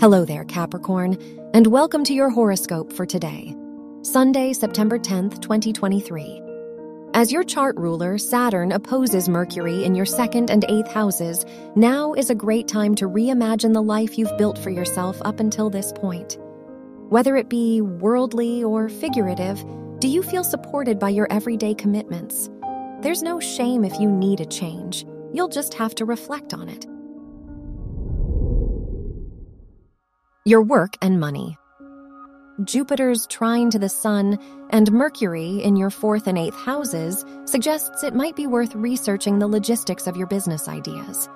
Hello there, Capricorn, and welcome to your horoscope for today, Sunday, September 10th, 2023. As your chart ruler, Saturn opposes Mercury in your second and eighth houses, now is a great time to reimagine the life you've built for yourself up until this point. Whether it be worldly or figurative, do you feel supported by your everyday commitments? There's no shame if you need a change. You'll just have to reflect on it. Your work and money. Jupiter's trine to the Sun and Mercury in your fourth and eighth houses suggests it might be worth researching the logistics of your business ideas.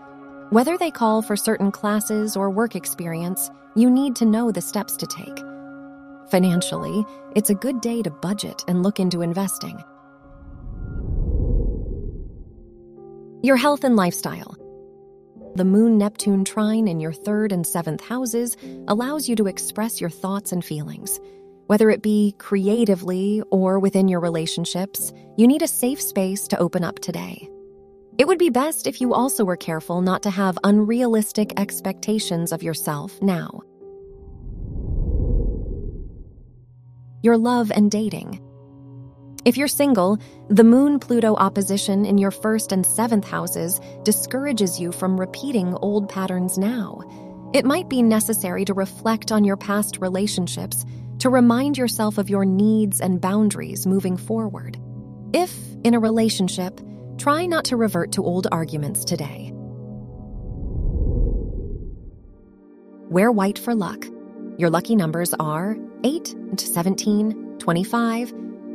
Whether they call for certain classes or work experience, you need to know the steps to take. Financially, it's a good day to budget and look into investing. Your health and lifestyle. The Moon Neptune trine in your third and seventh houses allows you to express your thoughts and feelings. Whether it be creatively or within your relationships, you need a safe space to open up today. It would be best if you also were careful not to have unrealistic expectations of yourself now. Your love and dating. If you're single, the Moon Pluto opposition in your first and seventh houses discourages you from repeating old patterns now. It might be necessary to reflect on your past relationships to remind yourself of your needs and boundaries moving forward. If in a relationship, try not to revert to old arguments today. Wear white for luck. Your lucky numbers are 8 to 17, 25,